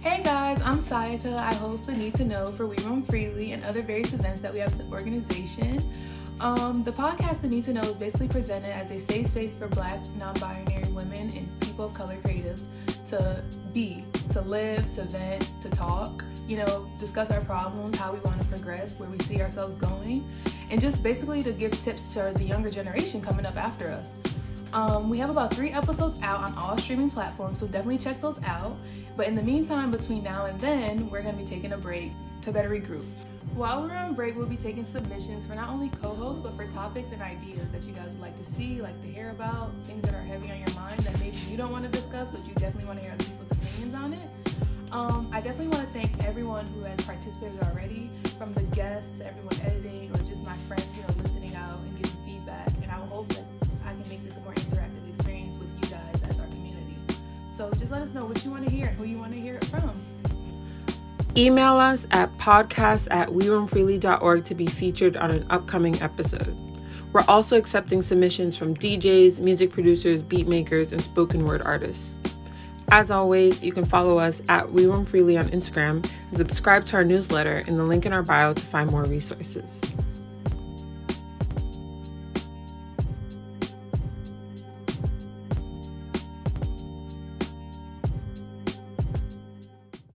Hey guys, I'm Sayaka. I host the Need to Know for We Roam Freely and other various events that we have at the organization. Um, the podcast, The Need to Know, is basically presented as a safe space for Black, non binary women and people of color creatives to be, to live, to vent, to talk, you know, discuss our problems, how we want to progress, where we see ourselves going, and just basically to give tips to the younger generation coming up after us. Um, we have about three episodes out on all streaming platforms, so definitely check those out. But in the meantime, between now and then, we're going to be taking a break to better regroup. While we're on break, we'll be taking submissions for not only co hosts, but for topics and ideas that you guys would like to see, like to hear about, things that are heavy on your mind that maybe you don't want to discuss, but you definitely want to hear other people's opinions on it. Um, I definitely want to thank everyone who has participated already, from the guests to everyone editing, or just my So just let us know what you want to hear who you want to hear it from. Email us at podcast at weroamfreely.org to be featured on an upcoming episode. We're also accepting submissions from DJs, music producers, beat makers, and spoken word artists. As always, you can follow us at We Roam Freely on Instagram and subscribe to our newsletter in the link in our bio to find more resources.